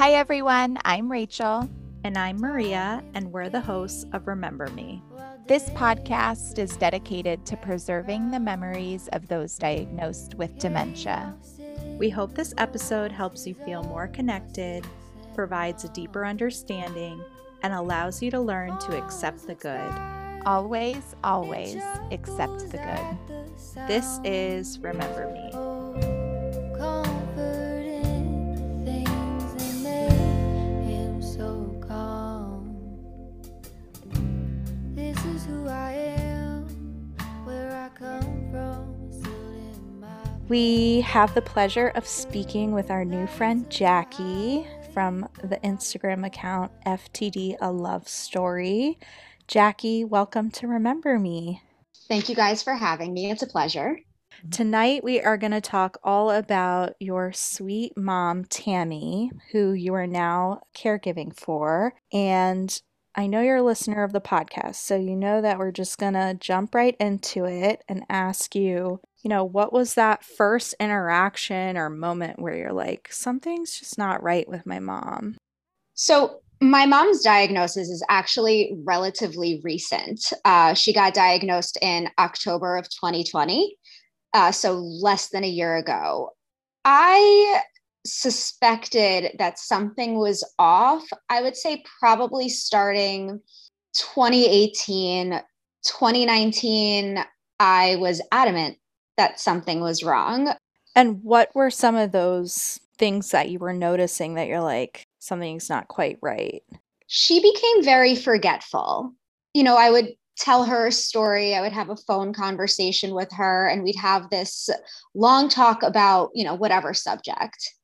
Hi, everyone. I'm Rachel. And I'm Maria, and we're the hosts of Remember Me. This podcast is dedicated to preserving the memories of those diagnosed with dementia. We hope this episode helps you feel more connected, provides a deeper understanding, and allows you to learn to accept the good. Always, always accept the good. This is Remember Me. We have the pleasure of speaking with our new friend Jackie from the Instagram account FTD A Love Story. Jackie, welcome to Remember Me. Thank you guys for having me. It's a pleasure. Tonight, we are going to talk all about your sweet mom, Tammy, who you are now caregiving for. And I know you're a listener of the podcast, so you know that we're just going to jump right into it and ask you you know, what was that first interaction or moment where you're like, something's just not right with my mom? So, my mom's diagnosis is actually relatively recent. Uh, she got diagnosed in October of 2020, uh, so less than a year ago. I suspected that something was off, I would say probably starting 2018, 2019. I was adamant that something was wrong. And what were some of those things that you were noticing that you're like, something's not quite right? She became very forgetful. You know, I would tell her a story, I would have a phone conversation with her, and we'd have this long talk about, you know, whatever subject.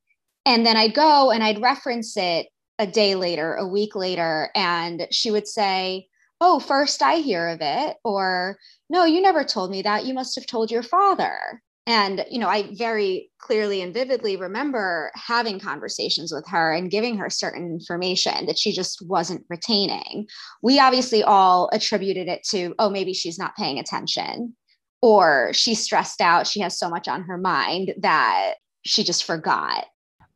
And then I'd go and I'd reference it a day later, a week later, and she would say, Oh, first I hear of it, or no, you never told me that. You must have told your father. And, you know, I very clearly and vividly remember having conversations with her and giving her certain information that she just wasn't retaining. We obviously all attributed it to, oh, maybe she's not paying attention or she's stressed out. She has so much on her mind that she just forgot.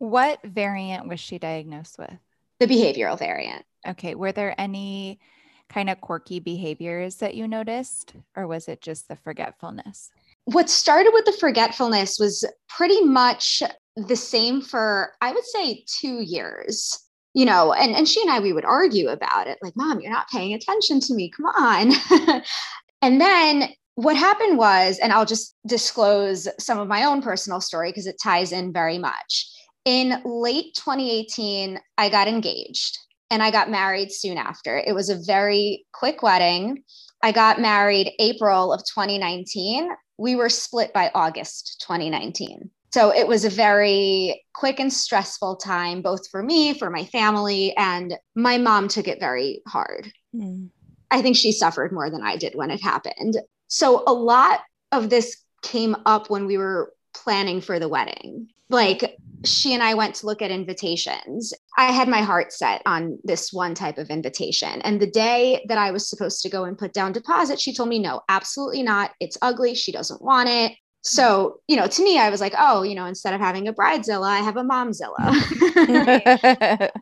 What variant was she diagnosed with? The behavioral variant. Okay. Were there any kind of quirky behaviors that you noticed, or was it just the forgetfulness? What started with the forgetfulness was pretty much the same for, I would say, two years. You know, and, and she and I, we would argue about it like, Mom, you're not paying attention to me. Come on. and then what happened was, and I'll just disclose some of my own personal story because it ties in very much. In late 2018, I got engaged and I got married soon after. It was a very quick wedding. I got married April of 2019. We were split by August 2019. So it was a very quick and stressful time, both for me, for my family, and my mom took it very hard. Mm. I think she suffered more than I did when it happened. So a lot of this came up when we were planning for the wedding. Like she and I went to look at invitations. I had my heart set on this one type of invitation. And the day that I was supposed to go and put down deposit, she told me, no, absolutely not. It's ugly. She doesn't want it. So, you know, to me, I was like, oh, you know, instead of having a bridezilla, I have a momzilla.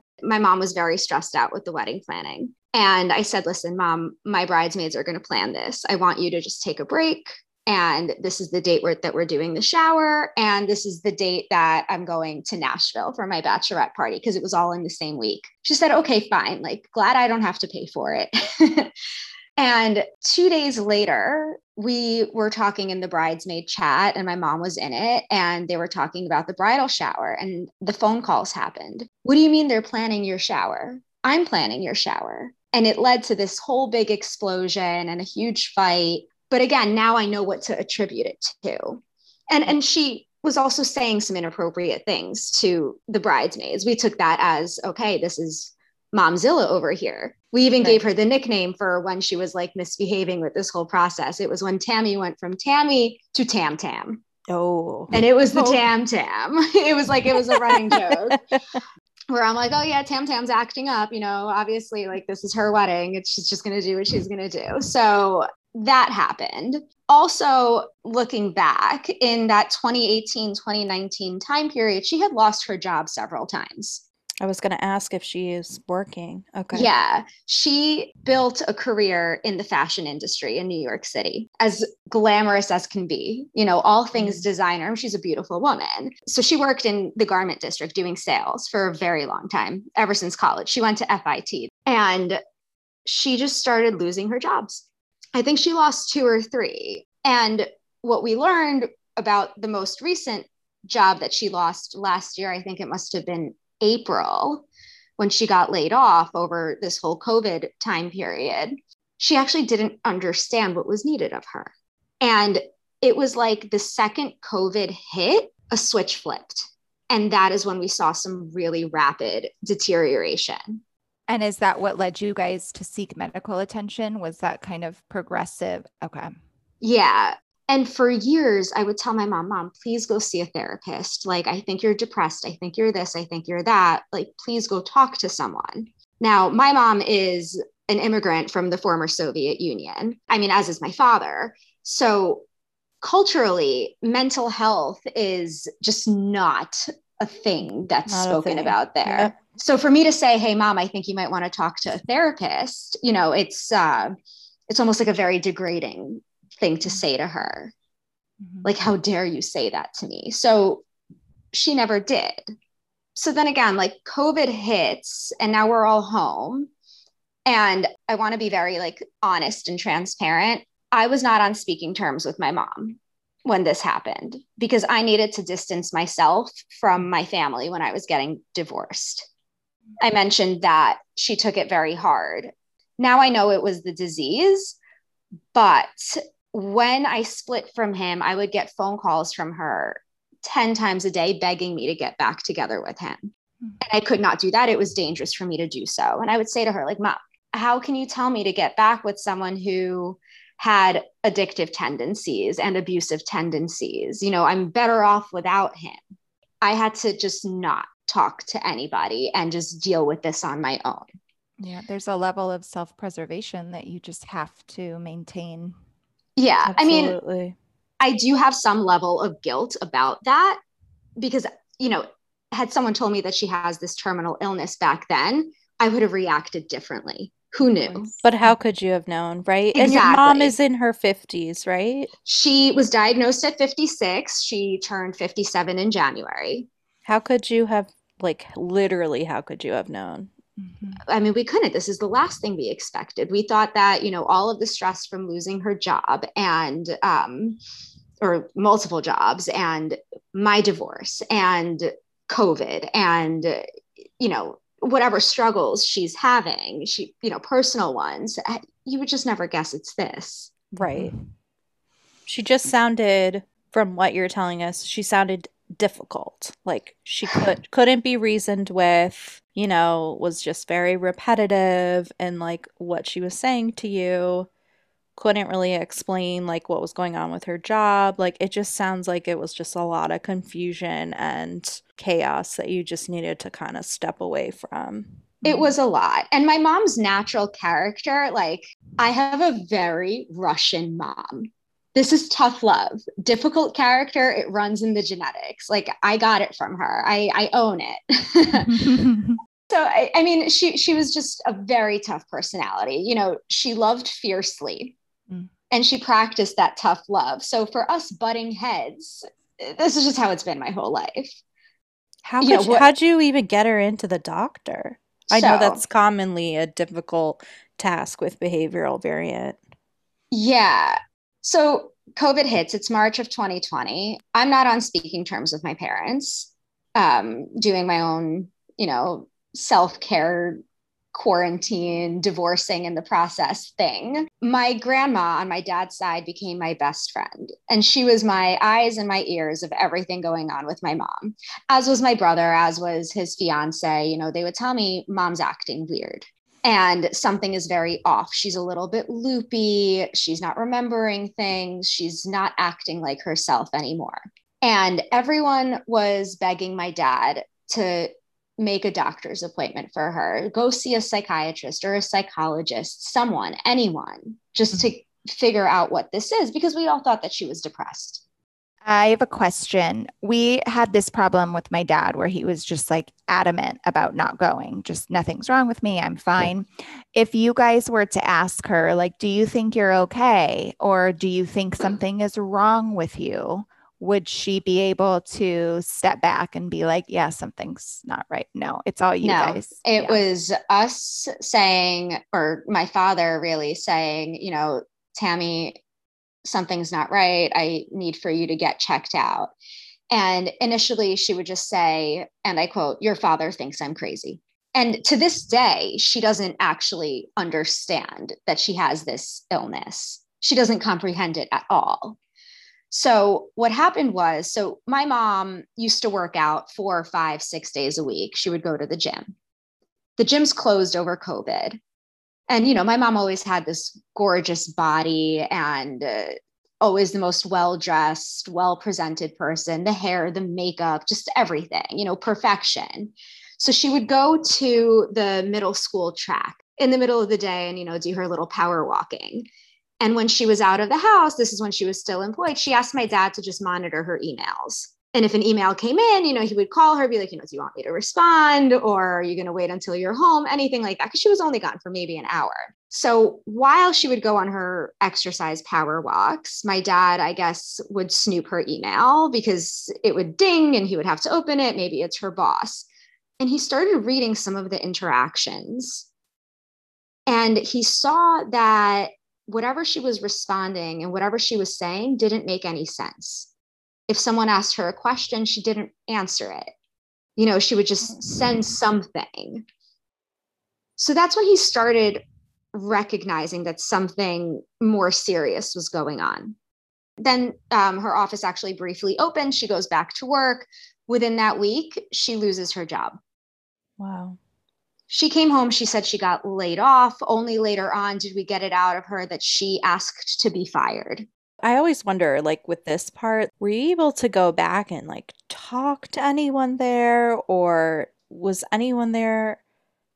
my mom was very stressed out with the wedding planning. And I said, listen, mom, my bridesmaids are going to plan this. I want you to just take a break and this is the date where, that we're doing the shower and this is the date that i'm going to nashville for my bachelorette party because it was all in the same week. She said okay fine like glad i don't have to pay for it. And two days later we were talking in the bridesmaid chat and my mom was in it and they were talking about the bridal shower and the phone calls happened. What do you mean they're planning your shower? I'm planning your shower. And it led to this whole big explosion and a huge fight but again now i know what to attribute it to and and she was also saying some inappropriate things to the bridesmaids we took that as okay this is momzilla over here we even right. gave her the nickname for when she was like misbehaving with this whole process it was when tammy went from tammy to tam tam oh and it was the oh. tam tam it was like it was a running joke where I'm like, oh yeah, Tam Tam's acting up, you know, obviously like this is her wedding. It's she's just gonna do what she's gonna do. So that happened. Also, looking back in that 2018 2019 time period, she had lost her job several times. I was going to ask if she is working. Okay. Yeah. She built a career in the fashion industry in New York City, as glamorous as can be, you know, all mm-hmm. things designer. She's a beautiful woman. So she worked in the garment district doing sales for a very long time, ever since college. She went to FIT and she just started losing her jobs. I think she lost two or three. And what we learned about the most recent job that she lost last year, I think it must have been April when she got laid off over this whole COVID time period, she actually didn't understand what was needed of her. And it was like the second COVID hit, a switch flipped. And that is when we saw some really rapid deterioration. And is that what led you guys to seek medical attention? Was that kind of progressive? Okay. Yeah. And for years, I would tell my mom, Mom, please go see a therapist. Like, I think you're depressed. I think you're this. I think you're that. Like, please go talk to someone. Now, my mom is an immigrant from the former Soviet Union. I mean, as is my father. So, culturally, mental health is just not a thing that's not spoken thing. about there. Yeah. So, for me to say, Hey, mom, I think you might want to talk to a therapist, you know, it's, uh, it's almost like a very degrading thing to say to her. Mm-hmm. Like, how dare you say that to me? So she never did. So then again, like COVID hits and now we're all home. And I want to be very like honest and transparent. I was not on speaking terms with my mom when this happened because I needed to distance myself from my family when I was getting divorced. I mentioned that she took it very hard. Now I know it was the disease, but when I split from him, I would get phone calls from her 10 times a day begging me to get back together with him. Mm-hmm. And I could not do that. It was dangerous for me to do so. And I would say to her, like, Mom, how can you tell me to get back with someone who had addictive tendencies and abusive tendencies? You know, I'm better off without him. I had to just not talk to anybody and just deal with this on my own. Yeah, there's a level of self preservation that you just have to maintain yeah. Absolutely. I mean, I do have some level of guilt about that because, you know, had someone told me that she has this terminal illness back then, I would have reacted differently. Who knew? But how could you have known, right? Exactly. And your mom is in her 50s, right? She was diagnosed at 56. She turned 57 in January. How could you have, like, literally, how could you have known? Mm-hmm. I mean, we couldn't. This is the last thing we expected. We thought that, you know, all of the stress from losing her job and, um, or multiple jobs and my divorce and COVID and, you know, whatever struggles she's having, she, you know, personal ones, you would just never guess it's this. Right. She just sounded, from what you're telling us, she sounded difficult. Like she could couldn't be reasoned with, you know, was just very repetitive and like what she was saying to you couldn't really explain like what was going on with her job. Like it just sounds like it was just a lot of confusion and chaos that you just needed to kind of step away from. It was a lot. And my mom's natural character, like I have a very Russian mom this is tough love. Difficult character it runs in the genetics. Like i got it from her. I i own it. So I, I, mean she she was just a very tough personality. You know she loved fiercely. Mm. and she practiced that tough love. So for us butting heads this is just how it's been my whole life. How you know, how'd you even get her into the doctor? I so, know that's commonly a difficult task with behavioral variant. Yeah so COVID hits, it's March of 2020. I'm not on speaking terms with my parents, um, doing my own, you know, self care, quarantine, divorcing in the process thing. My grandma on my dad's side became my best friend. And she was my eyes and my ears of everything going on with my mom, as was my brother, as was his fiance. You know, they would tell me, Mom's acting weird and something is very off. She's a little bit loopy. She's not remembering things. She's not acting like herself anymore. And everyone was begging my dad to make a doctor's appointment for her, go see a psychiatrist or a psychologist, someone, anyone, just mm-hmm. to figure out what this is, because we all thought that she was depressed. I have a question. We had this problem with my dad where he was just like adamant about not going, just nothing's wrong with me. I'm fine. If you guys were to ask her, like, do you think you're okay? Or do you think something is wrong with you? Would she be able to step back and be like, yeah, something's not right? No, it's all you no, guys. It Yeah. was us saying, or my father really saying, you know, Tammy, something's not right. I need for you to get checked out. And initially, she would just say, and I quote, Your father thinks I'm crazy. And to this day, she doesn't actually understand that she has this illness. She doesn't comprehend it at all. So, what happened was so my mom used to work out four, five, six days a week. She would go to the gym. The gym's closed over COVID and you know my mom always had this gorgeous body and uh, always the most well dressed well presented person the hair the makeup just everything you know perfection. So she would go to the middle school track in the middle of the day and you know do her little power walking. And when she was out of the house this is when she was still employed she asked my dad to just monitor her emails and if an email came in, you know, he would call her, be like, you know, do you want me to respond or are you going to wait until you're home? Anything like that. Because she was only gone for maybe an hour. So while she would go on her exercise power walks, my dad, I guess, would snoop her email because it would ding and he would have to open it. Maybe it's her boss. And he started reading some of the interactions. And he saw that whatever she was responding and whatever she was saying didn't make any sense if someone asked her a question, she didn't answer it. You know, she would just send something. So that's when he started recognizing that something more serious was going on. Then um, her office actually briefly opened. She goes back to work. Within that week, she loses her job. Wow. She came home. She said she got laid off. Only later on did we get it out of her that she asked to be fired. I always wonder, like with this part, were you able to go back and like talk to anyone there, or was anyone there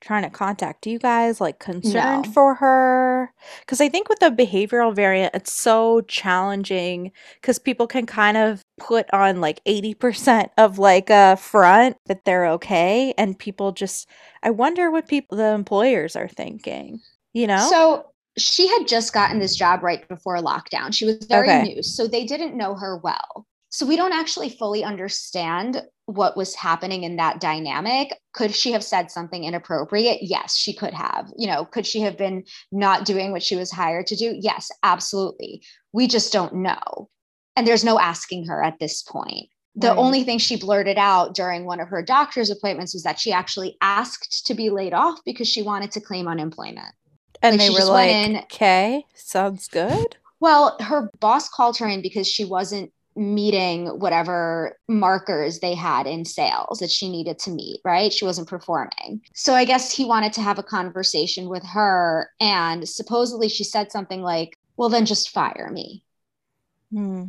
trying to contact you guys, like concerned No. for her? Because I think with the behavioral variant, it's so challenging because people can kind of put on like 80% of like a front that they're okay, and people just, I wonder what people, the employers are thinking, you know? So she had just gotten this job right before lockdown. She was very Okay. new, so they didn't know her well. So we don't actually fully understand what was happening in that dynamic. Could she have said something inappropriate? Yes, she could have. You know, could she have been not doing what she was hired to do? Yes, absolutely. We just don't know. And there's no asking her at this point. The Right. only thing she blurted out during one of her doctor's appointments was that she actually asked to be laid off because she wanted to claim unemployment. And like, they were like, okay, sounds good. Well, her boss called her in because she wasn't meeting whatever markers they had in sales that she needed to meet, right? She wasn't performing. So I guess he wanted to have a conversation with her. And supposedly she said something like, well, then just fire me. Hmm.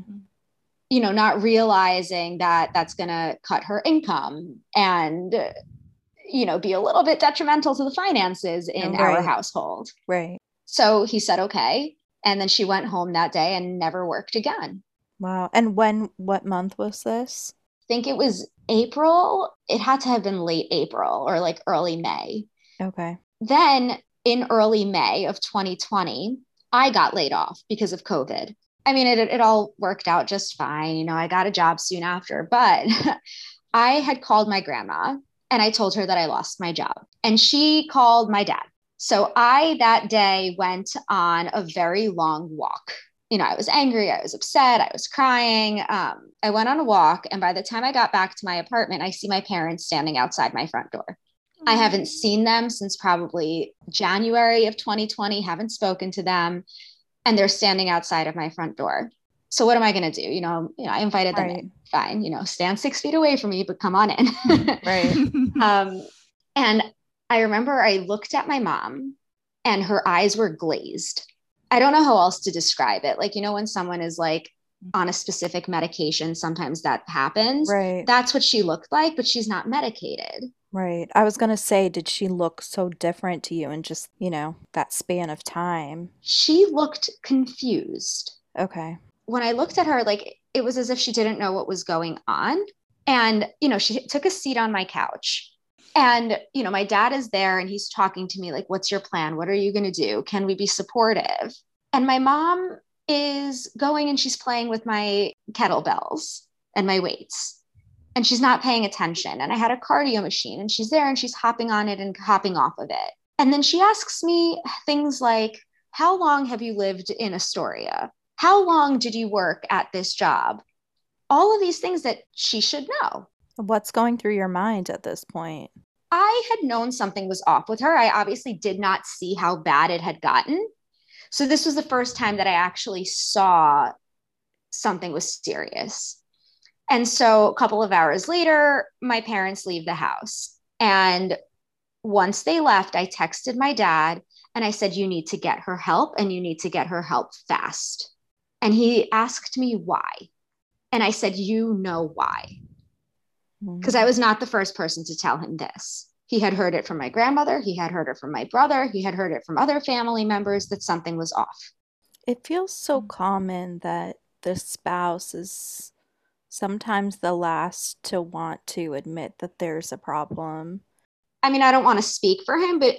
You know, not realizing that that's going to cut her income and, you know, be a little bit detrimental to the finances in our household. Right. So he said, okay. And then she went home that day and never worked again. Wow. And when, what month was this? I think it was April. It had to have been late April or like early May. Okay. Then in early May of 2020, I got laid off because of COVID. I mean, it, it all worked out just fine. You know, I got a job soon after, but I had called my grandma and I told her that I lost my job. And she called my dad. So I that day went on a very long walk. You know, I was angry, I was upset, I was crying. Um, I went on a walk, and by the time I got back to my apartment, I see my parents standing outside my front door. I haven't seen them since probably January of 2020, haven't spoken to them, and they're standing outside of my front door. So what am I going to do? You know, you know, I invited them Right. in. Fine, you know, stand six feet away from me, but come on in. Right. um, and I remember I looked at my mom, and her eyes were glazed. I don't know how else to describe it. Like, you know, when someone is like on a specific medication, sometimes that happens. Right. That's what she looked like, but she's not medicated. Right. I was going to say, did she look so different to you in just, you know, that span of time? She looked confused. Okay. When I looked at her, like it was as if she didn't know what was going on. And, you know, she took a seat on my couch. And, you know, my dad is there and he's talking to me like, what's your plan? What are you going to do? Can we be supportive? And my mom is going and she's playing with my kettlebells and my weights. And she's not paying attention. And I had a cardio machine and she's there and she's hopping on it and hopping off of it. And then she asks me things like, How long have you lived in Astoria? How long did you work at this job? All of these things that she should know. What's going through your mind at this point? I had known something was off with her. I obviously did not see how bad it had gotten. So this was the first time that I actually saw something was serious. And so a couple of hours later, my parents leave the house. And once they left, I texted my dad and I said, You need to get her help and you need to get her help fast. And he asked me why. And I said, You know why. Because mm-hmm. I was not the first person to tell him this. He had heard it from my grandmother, he had heard it from my brother, he had heard it from other family members that something was off. It feels so common that the spouse is sometimes the last to want to admit that there's a problem. I mean, I don't want to speak for him, but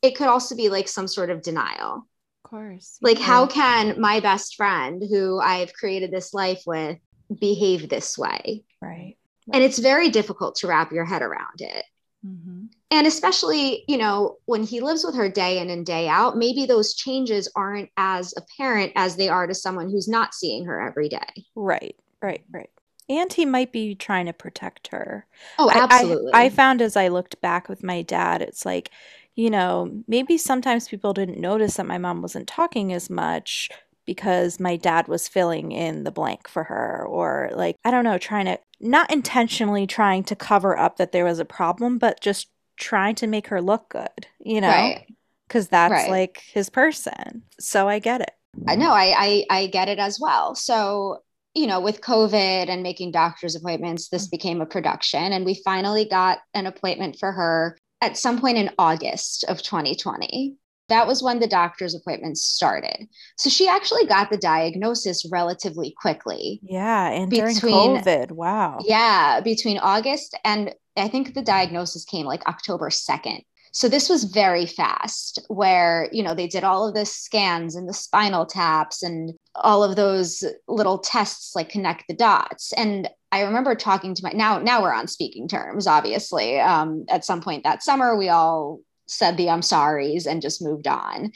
it could also be like some sort of denial. Of course. Like, yeah. how can my best friend, who I've created this life with, behave this way? Right. And it's very difficult to wrap your head around it. Mm-hmm. And especially, you know, when he lives with her day in and day out, maybe those changes aren't as apparent as they are to someone who's not seeing her every day. Right, right, right. And he might be trying to protect her. Oh, absolutely. I, I, I found as I looked back with my dad, it's like, you know, maybe sometimes people didn't notice that my mom wasn't talking as much because my dad was filling in the blank for her or like I don't know trying to not intentionally trying to cover up that there was a problem but just trying to make her look good, you know? Right. Cuz that's right. like his person. So I get it. I know I, I I get it as well. So you know, with COVID and making doctor's appointments, this mm. became a production. And we finally got an appointment for her at some point in August of 2020 that was when the doctor's appointments started. So she actually got the diagnosis relatively quickly. Yeah, and between, during COVID, wow. Yeah, between August and I think the diagnosis came like October 2nd. So this was very fast where, you know, they did all of the scans and the spinal taps and all of those little tests like connect the dots. And I remember talking to my now now we're on speaking terms obviously. Um, at some point that summer we all said the I'm sorry's and just moved on.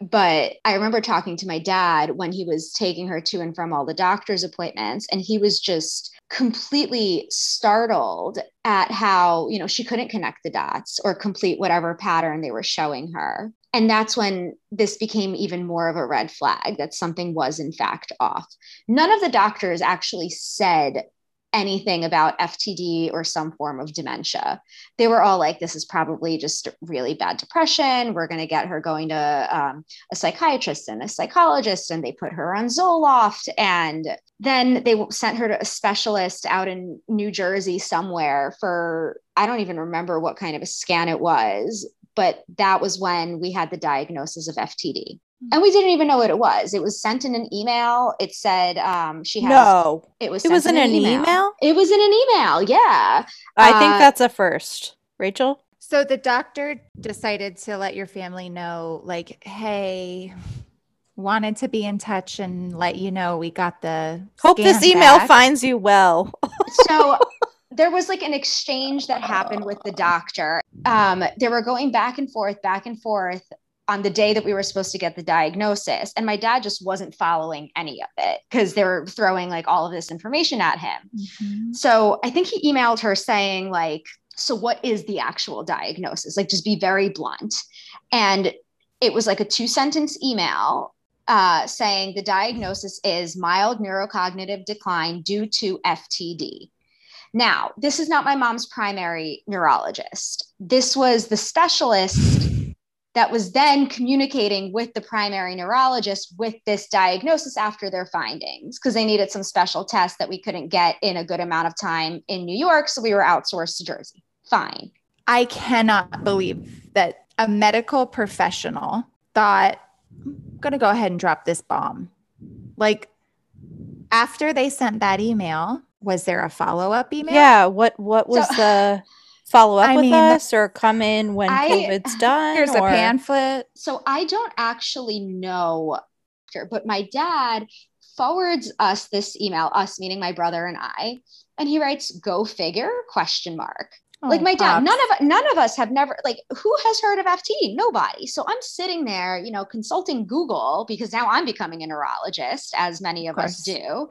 But I remember talking to my dad when he was taking her to and from all the doctor's appointments, and he was just completely startled at how, you know, she couldn't connect the dots or complete whatever pattern they were showing her. And that's when this became even more of a red flag that something was, in fact, off. None of the doctors actually said anything about FTD or some form of dementia. They were all like, this is probably just really bad depression. We're going to get her going to um, a psychiatrist and a psychologist. And they put her on Zoloft. And then they sent her to a specialist out in New Jersey somewhere for, I don't even remember what kind of a scan it was. But that was when we had the diagnosis of FTD and we didn't even know what it was. It was sent in an email. It said um, she has. No, it was. It was in, in an email. email. It was in an email. Yeah, I uh, think that's a first. Rachel. So the doctor decided to let your family know, like, hey, wanted to be in touch and let you know we got the. Hope this email back. finds you well. so there was like an exchange that happened with the doctor. Um, they were going back and forth, back and forth on the day that we were supposed to get the diagnosis. And my dad just wasn't following any of it because they were throwing like all of this information at him. Mm-hmm. So I think he emailed her saying, like, so what is the actual diagnosis? Like, just be very blunt. And it was like a two sentence email uh, saying the diagnosis is mild neurocognitive decline due to FTD. Now, this is not my mom's primary neurologist. This was the specialist that was then communicating with the primary neurologist with this diagnosis after their findings because they needed some special tests that we couldn't get in a good amount of time in New York. So we were outsourced to Jersey. Fine. I cannot believe that a medical professional thought, I'm going to go ahead and drop this bomb. Like, After they sent that email, was there a follow up email? Yeah. What What was So- the follow up I with mean, us, or come in when I- COVID's done? Here's a pamphlet. So I don't actually know, but my dad forwards us this email, us meaning my brother and I, and he writes "Go figure?" question mark. like Oh, my dad, none of none of us have never like who has heard of FT? Nobody. So I'm sitting there, you know, consulting Google because now I'm becoming a neurologist, as many of, Of us do.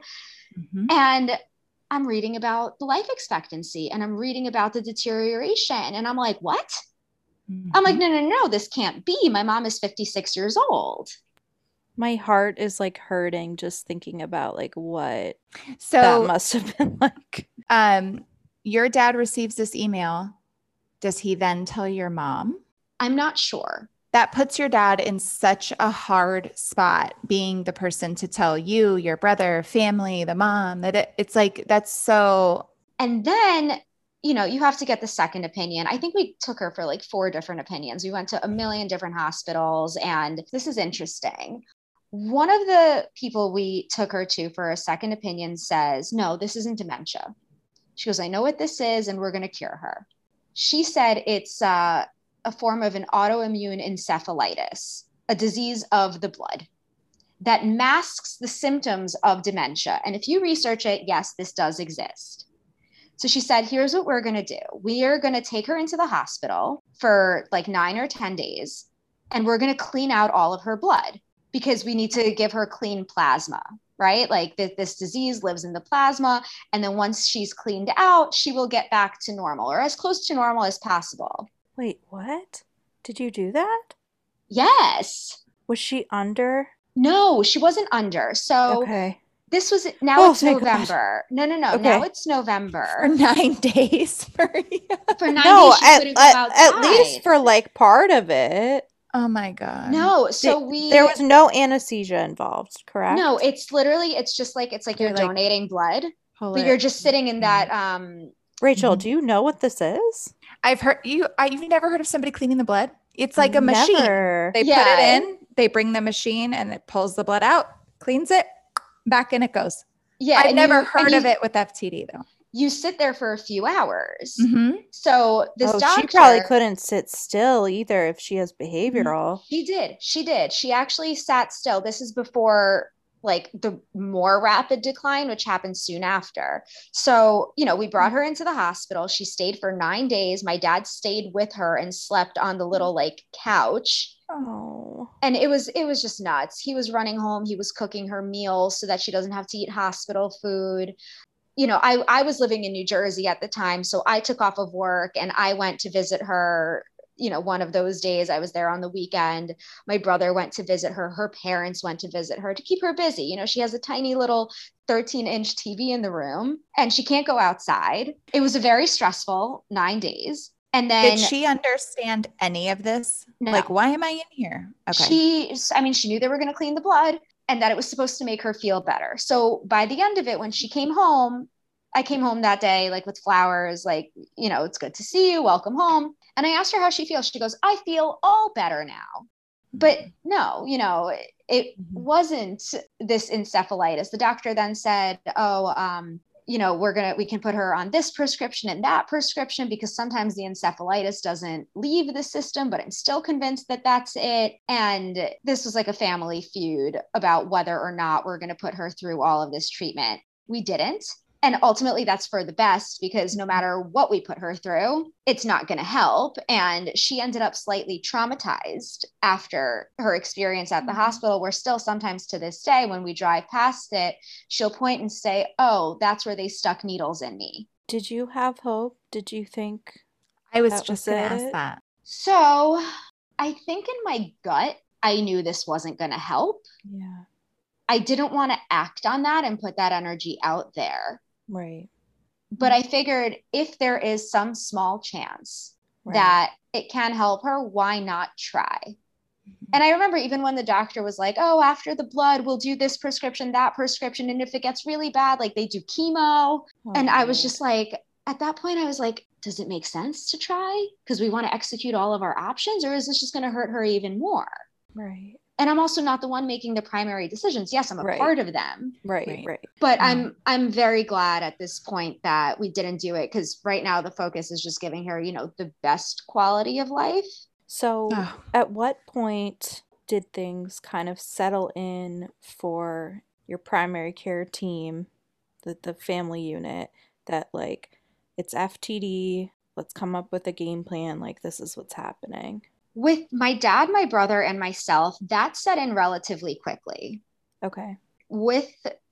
Mhm. And I'm reading about the life expectancy and I'm reading about the deterioration. And I'm like, what? I'm like, Mhm. no, no, no, this can't be. My mom is 56 years old. My heart is like hurting just thinking about like what so that must have been like. um your dad receives this email. Does he then tell your mom? I'm not sure. That puts your dad in such a hard spot being the person to tell you, your brother, family, the mom that it, it's like that's so And then, you know, you have to get the second opinion. I think we took her for like four different opinions. We went to a million different hospitals, and this is interesting. One of the people we took her to for a second opinion says, No, this isn't dementia. She goes, I know what this is, and we're going to cure her. She said it's uh, a form of an autoimmune encephalitis, a disease of the blood that masks the symptoms of dementia. And if you research it, yes, this does exist. So she said, here's what we're going to do. We are going to take her into the hospital for like nine or 10 days, and we're going to clean out all of her blood because we need to give her clean plasma, right? Like th- this disease lives in the plasma. And then once she's cleaned out, she will get back to normal or as close to normal as possible. Wait, what? Did you do that? Yes. Was she under? No, she wasn't under. So Okay. this was now Oh, it's thank God. November. No, no, no. Okay. Now it's November. for November. nine days. Maria. For nine No, days, she at, at, at least for like part of it. Oh my god. No, so Th- we There was no anesthesia involved, correct? no, it's literally it's just like it's like You're you're like- donating blood, but it. you're just sitting in that um Rachel, Mhm. do you know what this is? I've heard you. I, you've never heard of somebody cleaning the blood? It's like a machine. Never. They put it in. They bring the machine and it pulls the blood out, cleans it, back in it goes. yeah. I've never you- heard you, of it with FTD though. You sit there for a few hours. Mhm. So this oh, doctor she probably couldn't sit still either if she has Mm-hmm. behavioral. She did. She did. She actually sat still. This is before like the more rapid decline, which happened soon after. So, you know, we brought her into the hospital. She stayed for nine days. My dad stayed with her and slept on the little like couch. Oh. And it was it was just nuts. He was running home, he was cooking her meals so that she doesn't have to eat hospital food. You know, I, I was living in New Jersey at the time. So I took off of work and I went to visit her you know, one of those days I was there on the weekend. My brother went to visit her. Her parents went to visit her to keep her busy. You know, she has a tiny little 13 inch TV in the room and she can't go outside. It was a very stressful nine days. And then Did she understand any of this? No. Like, why am I in here? Okay. she, I mean, she knew they were going to clean the blood and that it was supposed to make her feel better. So by the end of it, when she came home, I came home that day, like with flowers, like, you know, it's good to see you. Welcome home. And I asked her how she feels. She goes, I feel all better now. But no, you know, it, Mhm. wasn't this encephalitis. The doctor then said, oh, um, you know, we're going to, we can put her on this prescription and that prescription because sometimes the encephalitis doesn't leave the system, but I'm still convinced that that's it. And this was like a family feud about whether or not we're going to put her through all of this treatment. We didn't. And ultimately, that's for the best because no matter what we put her through, it's not going to help. And she ended up slightly traumatized after her experience at the Mhm. hospital, where still sometimes to this day, when we drive past it, she'll point and say, Oh, that's where they stuck needles in me. Did you have hope? Did you think? I was just was going to ask that. So I think in my gut, I knew this wasn't going to help. Yeah. I didn't want to act on that and put that energy out there. Right. But I figured if there is some small chance right. that it can help her, why not try? Mm-hmm. And I remember even when the doctor was like, oh, after the blood, we'll do this prescription, that prescription. And if it gets really bad, like they do chemo. Oh, And I was just like, at that point, I was like, does it make sense to try? Because we want to execute all of our options, or is this just going to hurt her even more? right. And I'm also not the one making the primary decisions. Yes, I'm a Right. part of them, Right, Right. right. but Mm. I'm I'm very glad at this point that we didn't do it because right now the focus is just giving her, you know, the best quality of life. So, Oh, at what point did things kind of settle in for your primary care team, the, the family unit, that like it's FTD, let's come up with a game plan, like this is what's happening? With my dad, my brother, and myself, that set in relatively quickly. Okay. with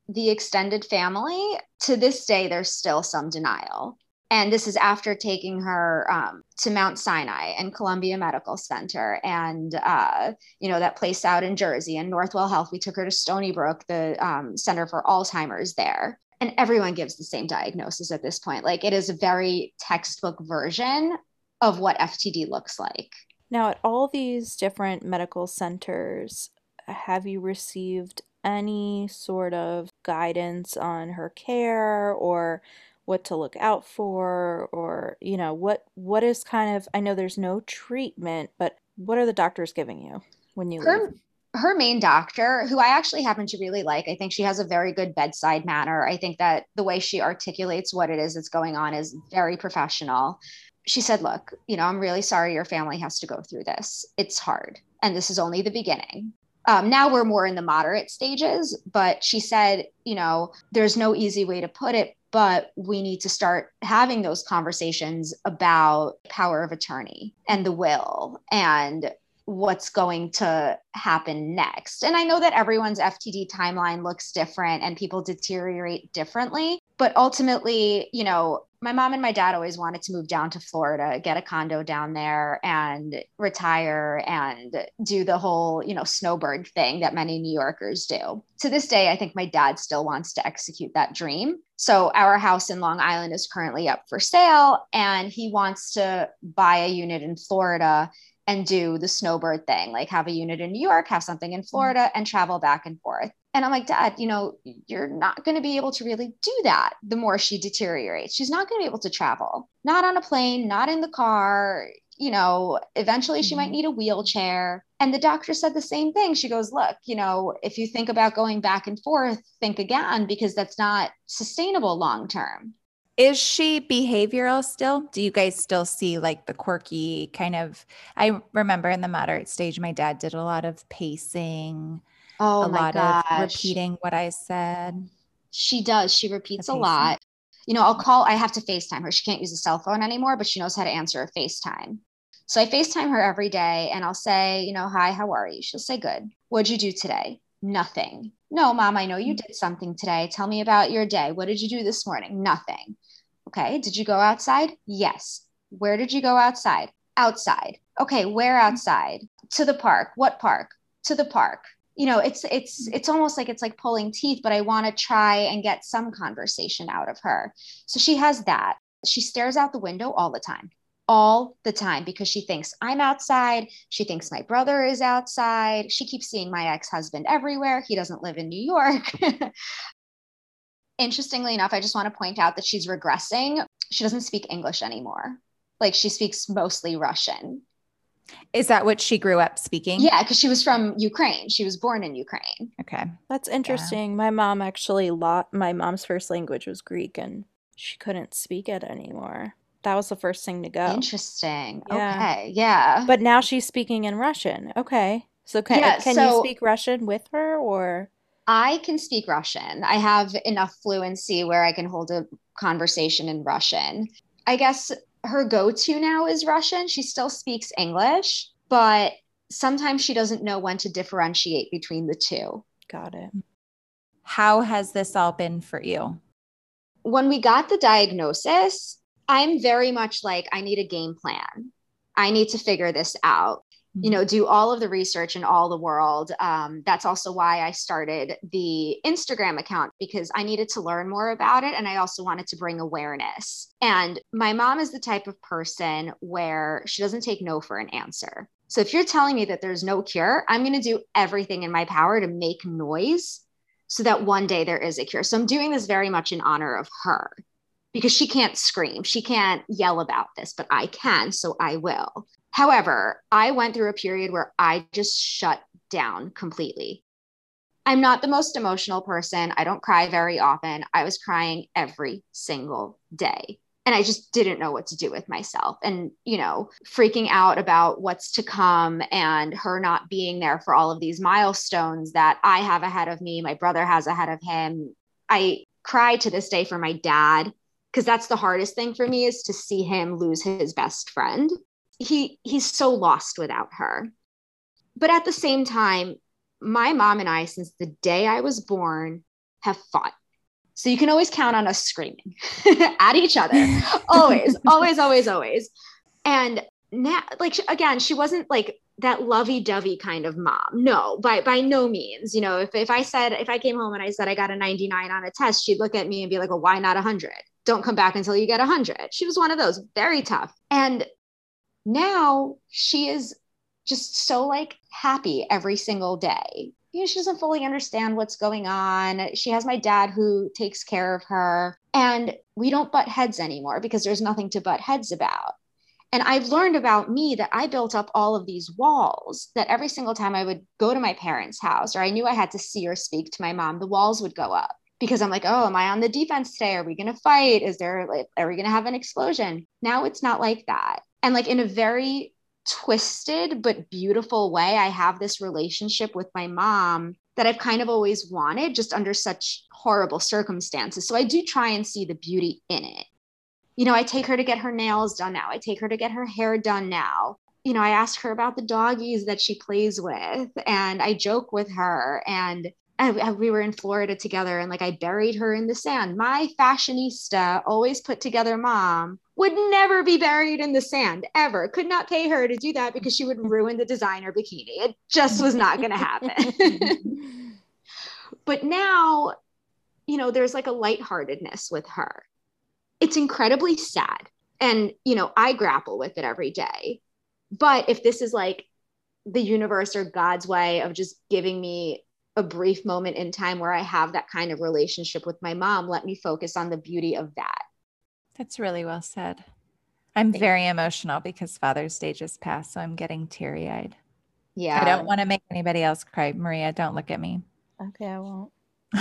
the extended family, to this day, there's still some denial. And this is after taking her um, to Mount Sinai and Columbia Medical Center and, uh, you know, that place out in Jersey and Northwell Health. We took her to Stony Brook, the um, Center for Alzheimer's there. And everyone gives the same diagnosis at this point. Like it is a very textbook version of what FTD looks like. Now, at all these different medical centers, have you received any sort of guidance on her care or what to look out for or, you know, what what is kind of I know there's no treatment, but what are the doctors giving you when you her leave? her main doctor who i actually happen to really like i think she has a very good bedside manner i think that the way she articulates what it is that's going on is very professional she said look you know i'm really sorry your family has to go through this. It's hard and this is only the beginning. Um, now we're more in the moderate stages but she said you know there's no easy way to put it but we need to start having those conversations about power of attorney and the will and what's going to happen next. And I know that everyone's FTD timeline looks different and people deteriorate differently, but ultimately, you know, my mom and my dad always wanted to move down to Florida, get a condo down there and retire and do the whole, you know, snowbird thing that many New Yorkers do. To this day, I think my dad still wants to execute that dream. So our house in Long Island is currently up for sale and he wants to buy a unit in Florida and do the snowbird thing, like have a unit in New York, have something in Florida, and travel back and forth. And I'm like, Dad, you know, you're not going to be able to really do that the more she deteriorates. She's not going to be able to travel, not on a plane, not in the car. You know, eventually she might Mhm. need a wheelchair. And the doctor said the same thing. She goes, Look, you know, if you think about going back and forth, think again because that's not sustainable long term. Is she behavioral still? Do you guys still see like the quirky kind of? I remember in the moderate stage, my dad did a lot of pacing, Oh a lot gosh. of repeating what I said. She does. She repeats a lot. You know, I'll call, I have to FaceTime her. She can't use a cell phone anymore, but she knows how to answer a FaceTime. So I FaceTime her every day and I'll say, you know, hi, how are you? She'll say, good. What'd you do today? Nothing. No, mom, I know you mm. did something today. Tell me about your day. What did you do this morning? Nothing. Okay. Did you go outside? Yes. Where did you go outside? Outside. Okay. Where mm. outside? To the park. What park? To the park you know it's it's mm. it's almost like it's like pulling teeth but i want to try and get some conversation out of her so she has that she stares out the window all the time all the time because she thinks i'm outside she thinks my brother is outside she keeps seeing my ex-husband everywhere he doesn't live in new york interestingly enough i just want to point out that she's regressing she doesn't speak english anymore like she speaks mostly russian Is that what she grew up speaking? yeah because she was from ukraine she was born in ukraine Okay. That's interesting. My mom actually lot my mom's first language was Greek and she couldn't speak it anymore. That was the first thing to go. Interesting. Yeah. Okay. Yeah. But now she's speaking in Russian. Okay. So can, Yeah, can you speak Russian with her or I can speak Russian. I have enough fluency where I can hold a conversation in Russian. I guess her go to now is Russian. She still speaks English, but sometimes she doesn't know when to differentiate between the two. got it? How has this all been for you? When we got the diagnosis, I'm very much like, I need a game plan. I need to figure this out. you know do all of the research in all the world. Um, that's also why i started the instagram account because i needed to learn more about it and i also wanted to bring awareness. And my mom is the type of person where she doesn't take no for an answer. So if you're telling me that there's no cure i'm going to do everything in my power to make noise so that one day there is a cure. So i'm doing this very much in honor of her because she can't scream she can't yell about this but i can so i will However, I went through a period where I just shut down completely. I'm not the most emotional person. I don't cry very often. I was crying every single day. And I just didn't know what to do with myself. And, you know, freaking out about what's to come and her not being there for all of these milestones that I have ahead of me, my brother has ahead of him. I cry to this day for my dad because that's the hardest thing for me is to see him lose his best friend. He he's so lost without her. But at the same time, my mom and I, since the day I was born, have fought. So you can always count on us screaming at each other. always, always, always, always. And now, like, again, she wasn't like that lovey-dovey kind of mom. No, by by no means. You know, if, if I said, if I came home and I said I got a 99 on a test, she'd look at me and be like, well, why not 100? Don't come back until you get 100. She was one of those, very tough. And now she is just so like happy every single day. You know, she doesn't fully understand what's going on. She has my dad who takes care of her, and we don't butt heads anymore because there's nothing to butt heads about. And I've learned about me that I built up all of these walls that every single time I would go to my parents' house or I knew I had to see or speak to my mom, the walls would go up because I'm like, oh, am I on the defense today? Are we going to fight? Is there like, are we going to have an explosion? Now it's not like that. And like in a very twisted but beautiful way, I have this relationship with my mom that I've kind of always wanted, just under such horrible circumstances. So I do try and see the beauty in it. You know, I take her to get her nails done now, I take her to get her hair done now. You know, I ask her about the doggies that she plays with, and I joke with her. And and we were in Florida together and like I buried her in the sand. My fashionista, always put together mom would never be buried in the sand ever. Could not pay her to do that because she would ruin the designer bikini. It just was not going to happen. but now, you know, there's like a lightheartedness with her. It's incredibly sad. And, you know, I grapple with it every day. But if this is like the universe or God's way of just giving me a brief moment in time where I have that kind of relationship with my mom, let me focus on the beauty of that. That's really well said. I'm very emotional because Father's Day just passed, so I'm getting teary eyed. Yeah. I don't want to make anybody else cry. Maria, don't look at me. Okay, I won't.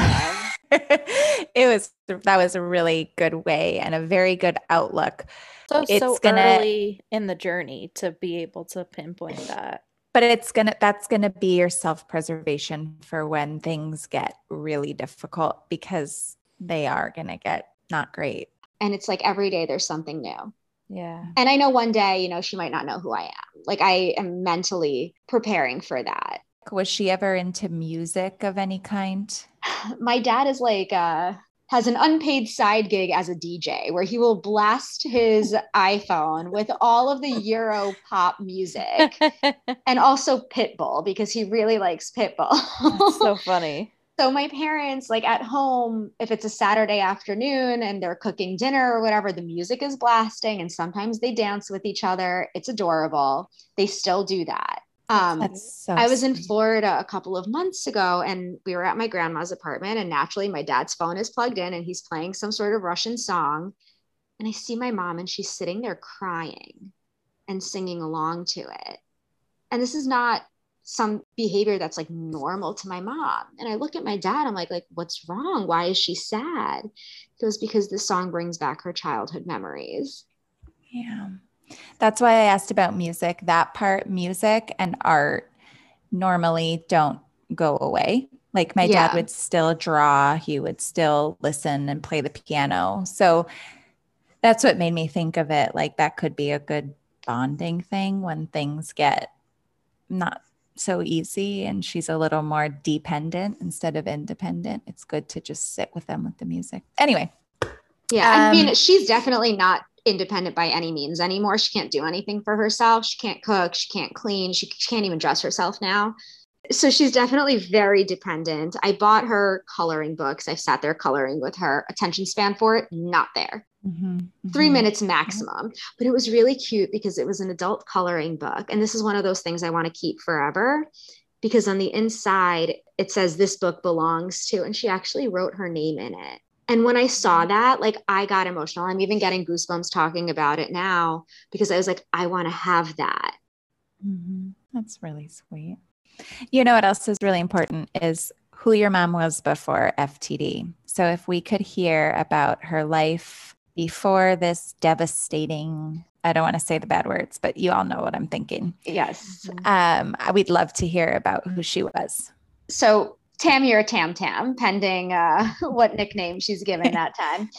it was that was a really good way and a very good outlook. So it's so gonna, early in the journey to be able to pinpoint that but it's gonna that's gonna be your self-preservation for when things get really difficult because they are gonna get not great. And it's like every day there's something new. Yeah. And i know one day you know she might not know who i am. Like i am mentally preparing for that. Was she ever into music of any kind? My dad is like uh has an unpaid side gig as a DJ where he will blast his iPhone with all of the Euro pop music and also Pitbull because he really likes Pitbull. so funny. So my parents, like at home, if it's a Saturday afternoon and they're cooking dinner or whatever, the music is blasting and sometimes they dance with each other. It's adorable. They still do that. Um, so I was in Florida a couple of months ago and we were at my grandma's apartment. And naturally, my dad's phone is plugged in and he's playing some sort of Russian song. And I see my mom and she's sitting there crying and singing along to it. And this is not some behavior that's like normal to my mom. And I look at my dad, I'm like, like, what's wrong? Why is she sad? He goes, because this song brings back her childhood memories. Yeah. That's why I asked about music. That part, music and art normally don't go away. Like my yeah. dad would still draw, he would still listen and play the piano. So that's what made me think of it. Like that could be a good bonding thing when things get not so easy and she's a little more dependent instead of independent. It's good to just sit with them with the music. Anyway. Yeah. Um, I mean, um, she's definitely not independent by any means anymore. She can't do anything for herself. She can't cook. She can't clean. She, she can't even dress herself now. So she's definitely very dependent. I bought her coloring books. I've sat there coloring with her. Attention span for it, not there. Mm-hmm, mm-hmm. Three minutes maximum. But it was really cute because it was an adult coloring book. And this is one of those things I want to keep forever because on the inside, it says this book belongs to, and she actually wrote her name in it. And when I saw that, like I got emotional. I'm even getting goosebumps talking about it now because I was like, I want to have that. Mm-hmm. That's really sweet. You know what else is really important is who your mom was before FTD. So if we could hear about her life before this devastating I don't want to say the bad words, but you all know what I'm thinking. Yes. Um, we'd love to hear about who she was. So Tammy or Tam Tam, pending uh, what nickname she's given that time.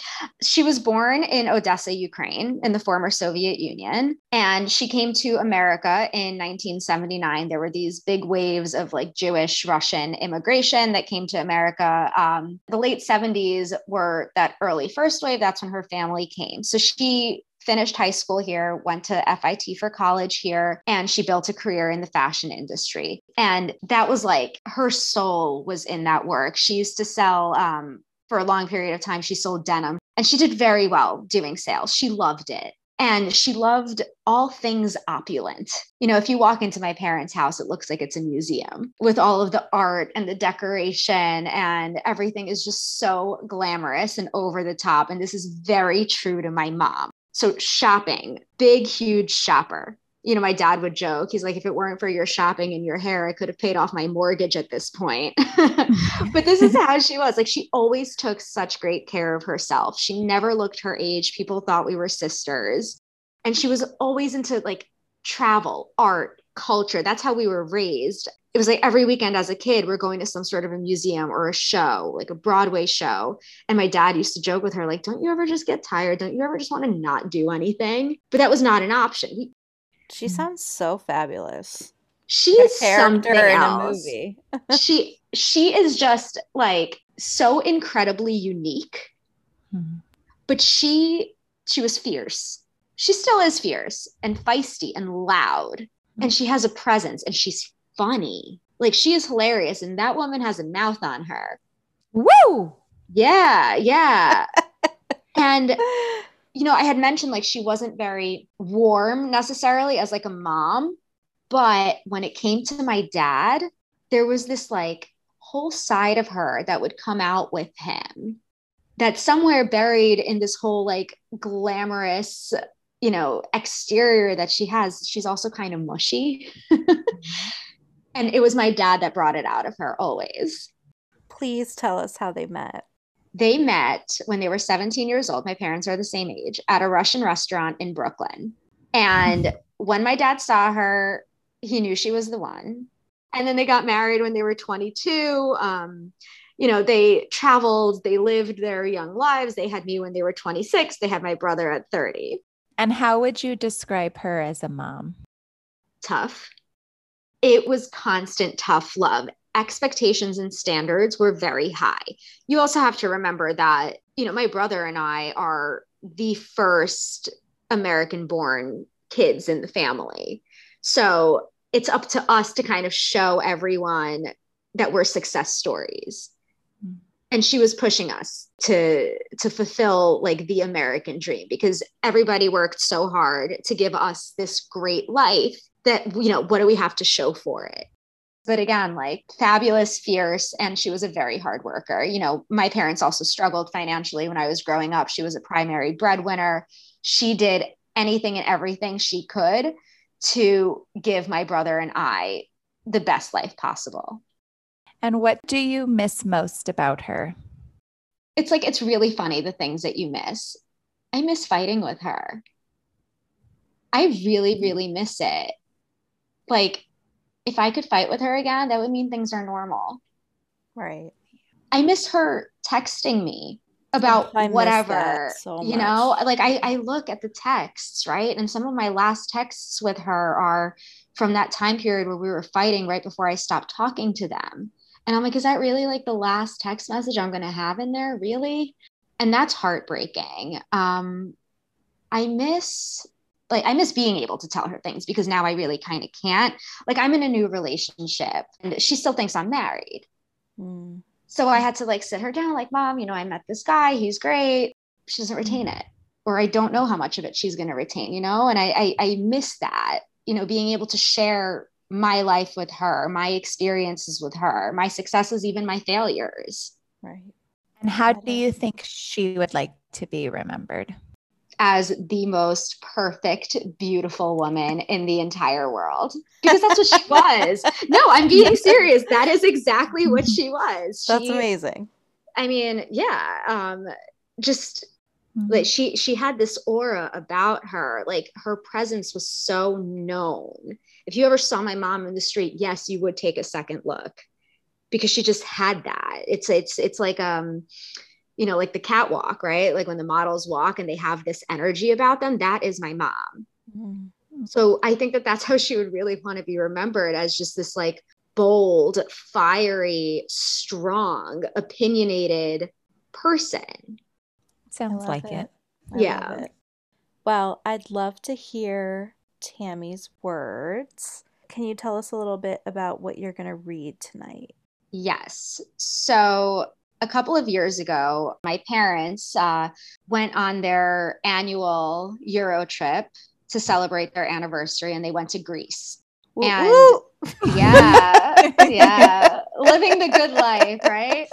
She was born in Odessa, Ukraine, in the former Soviet Union. And she came to America in 1979. There were these big waves of like Jewish Russian immigration that came to America. Um, the late 70s were that early first wave. That's when her family came. So she finished high school here, went to FIT for college here, and she built a career in the fashion industry. And that was like her soul was in that work. She used to sell, um, for a long period of time, she sold denim and she did very well doing sales. She loved it. And she loved all things opulent. You know, if you walk into my parents' house, it looks like it's a museum with all of the art and the decoration, and everything is just so glamorous and over the top. And this is very true to my mom. So shopping, big, huge shopper. You know, my dad would joke, he's like, if it weren't for your shopping and your hair, I could have paid off my mortgage at this point. but this is how she was. Like, she always took such great care of herself. She never looked her age. People thought we were sisters. And she was always into like travel, art, culture. That's how we were raised. It was like every weekend as a kid, we're going to some sort of a museum or a show, like a Broadway show. And my dad used to joke with her, like, don't you ever just get tired? Don't you ever just want to not do anything? But that was not an option. She sounds so fabulous. She is something else. she she is just like so incredibly unique. Mm-hmm. But she she was fierce. She still is fierce and feisty and loud and she has a presence and she's funny. Like she is hilarious and that woman has a mouth on her. Woo! Yeah, yeah. and you know, I had mentioned like she wasn't very warm necessarily as like a mom, but when it came to my dad, there was this like whole side of her that would come out with him that somewhere buried in this whole like glamorous you know exterior that she has she's also kind of mushy. And it was my dad that brought it out of her always. Please tell us how they met. They met when they were 17 years old. My parents are the same age at a russian restaurant in brooklyn. And when my dad saw her he knew she was the one. And then they got married when they were 22 um, you know they traveled they lived their young lives. They had me when they were 26 they had my brother at 30 and how would you describe her as a mom? Tough. It was constant tough love. Expectations and standards were very high. You also have to remember that, you know, my brother and I are the first American born kids in the family. So it's up to us to kind of show everyone that we're success stories and she was pushing us to to fulfill like the american dream because everybody worked so hard to give us this great life that you know what do we have to show for it? But again like fabulous fierce and she was a very hard worker. You know my parents also struggled financially when i was growing up. She was a primary breadwinner. She did anything and everything she could to give my brother and i the best life possible and what do you miss most about her? It's like, it's really funny the things that you miss. I miss fighting with her. I really, mm-hmm. really miss it. Like, if I could fight with her again, that would mean things are normal. Right. I miss her texting me about whatever so you know like I, I look at the texts right and some of my last texts with her are from that time period where we were fighting right before i stopped talking to them and I'm like, is that really like the last text message I'm going to have in there? Really? And that's heartbreaking. Um, I miss like I miss being able to tell her things because now I really kind of can't. Like I'm in a new relationship and she still thinks I'm married. Mm. So I had to like sit her down like, "Mom, you know, I met this guy, he's great." She doesn't retain mm. it. Or I don't know how much of it she's going to retain, you know? And I, I I miss that, you know, being able to share my life with her, my experiences with her, my successes, even my failures. Right. And how do you think she would like to be remembered? as the most perfect, beautiful woman in the entire world because that's what she was. No, I'm being serious. That is exactly what she was. She, that's amazing. I mean, yeah, um, just mm-hmm. like she she had this aura about her. Like her presence was so known. If you ever saw my mom in the street, yes, you would take a second look because she just had that. It's it's it's like um you know, like the catwalk, right? Like when the models walk and they have this energy about them, that is my mom. Mm-hmm. So I think that that's how she would really want to be remembered as just this like bold, fiery, strong, opinionated person. Sounds like it. it. yeah. It. Well, I'd love to hear Tammy's words. Can you tell us a little bit about what you're going to read tonight? Yes. So a couple of years ago, my parents uh, went on their annual Euro trip to celebrate their anniversary and they went to Greece. and yeah, yeah, living the good life, right?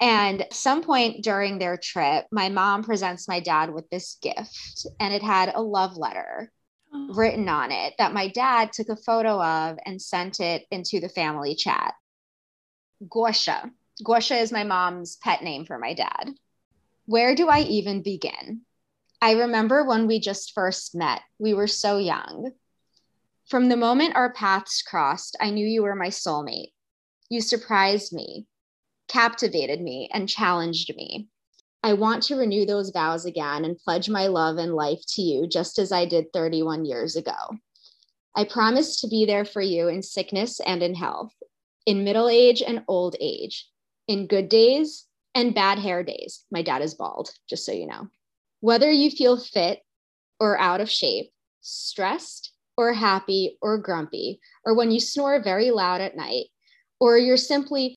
And some point during their trip, my mom presents my dad with this gift, and it had a love letter oh. written on it that my dad took a photo of and sent it into the family chat. Gosha Gosha is my mom's pet name for my dad. Where do I even begin? I remember when we just first met, we were so young. From the moment our paths crossed, I knew you were my soulmate. You surprised me, captivated me, and challenged me. I want to renew those vows again and pledge my love and life to you, just as I did 31 years ago. I promise to be there for you in sickness and in health, in middle age and old age, in good days and bad hair days. My dad is bald, just so you know. Whether you feel fit or out of shape, stressed or happy or grumpy, or when you snore very loud at night, or you're simply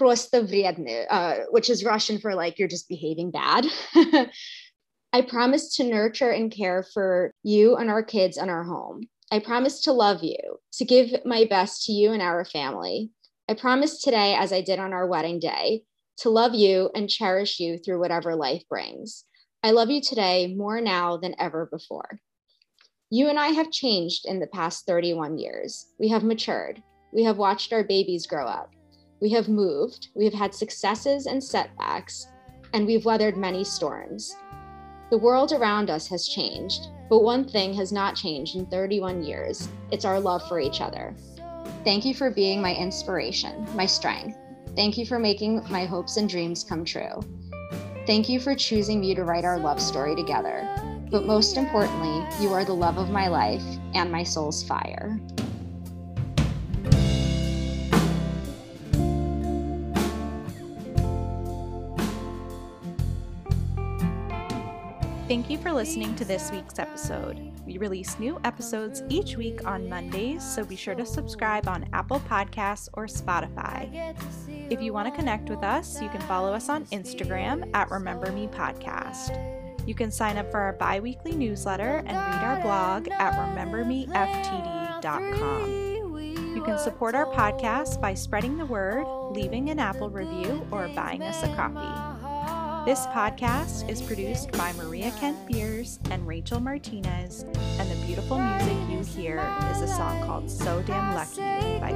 просто вредный, uh, which is Russian for like you're just behaving bad. I promise to nurture and care for you and our kids and our home. I promise to love you, to give my best to you and our family, I promise today, as I did on our wedding day, to love you and cherish you through whatever life brings. I love you today more now than ever before. You and I have changed in the past 31 years. We have matured. We have watched our babies grow up. We have moved. We have had successes and setbacks, and we've weathered many storms. The world around us has changed, but one thing has not changed in 31 years it's our love for each other. Thank you for being my inspiration, my strength. Thank you for making my hopes and dreams come true. Thank you for choosing me to write our love story together. But most importantly, you are the love of my life and my soul's fire. Thank you for listening to this week's episode. We release new episodes each week on Mondays, so be sure to subscribe on Apple Podcasts or Spotify. If you want to connect with us, you can follow us on Instagram at Remember Me Podcast. You can sign up for our bi weekly newsletter and read our blog at remembermeftd.com. You can support our podcast by spreading the word, leaving an Apple review, or buying us a coffee. This podcast is produced by Maria Kent Beers and Rachel Martinez, and the beautiful music you hear is a song called So Damn Lucky by